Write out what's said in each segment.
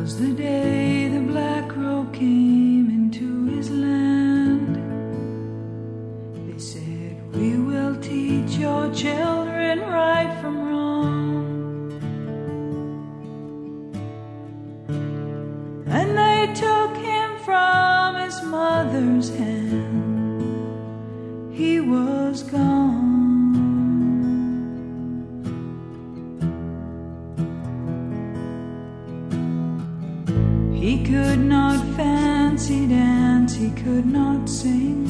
was the day the black crow came into his land. They said, We will teach your children right from wrong. And they took him from his mother's hand. He could not fancy dance, he could not sing.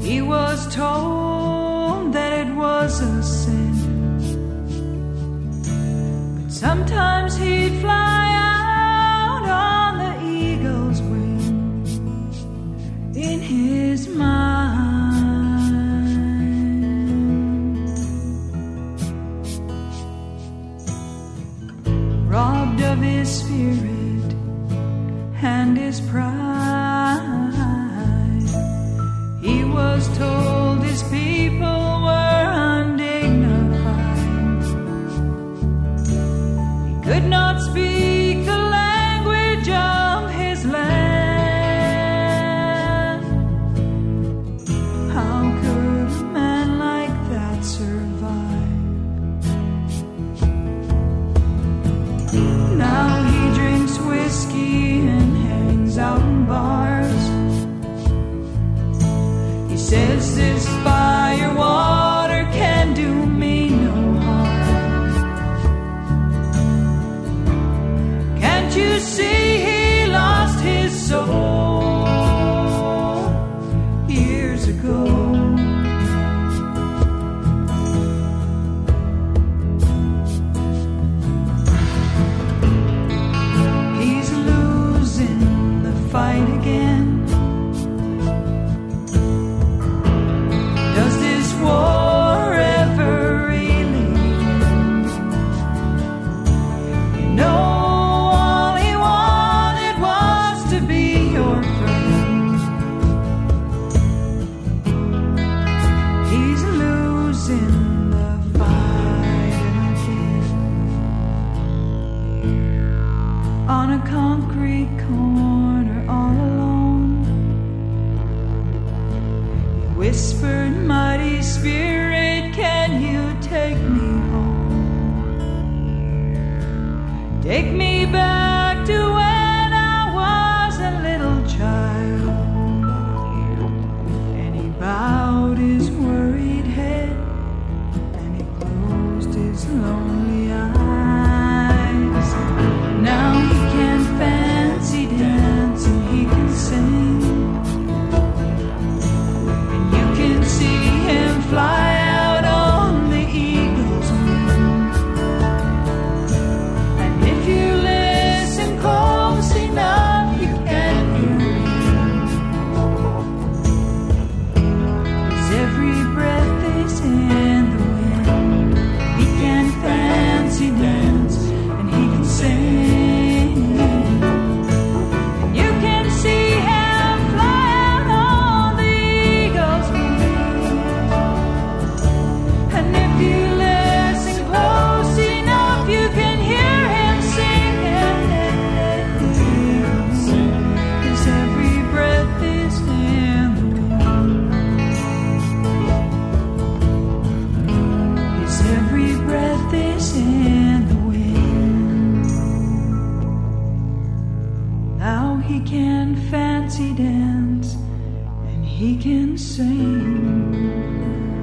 He was told that it was a sin. But sometimes he'd fly. of his spirit and his pride. He was told his people were undignified. He could not speak. Take me back. dance and he can sing.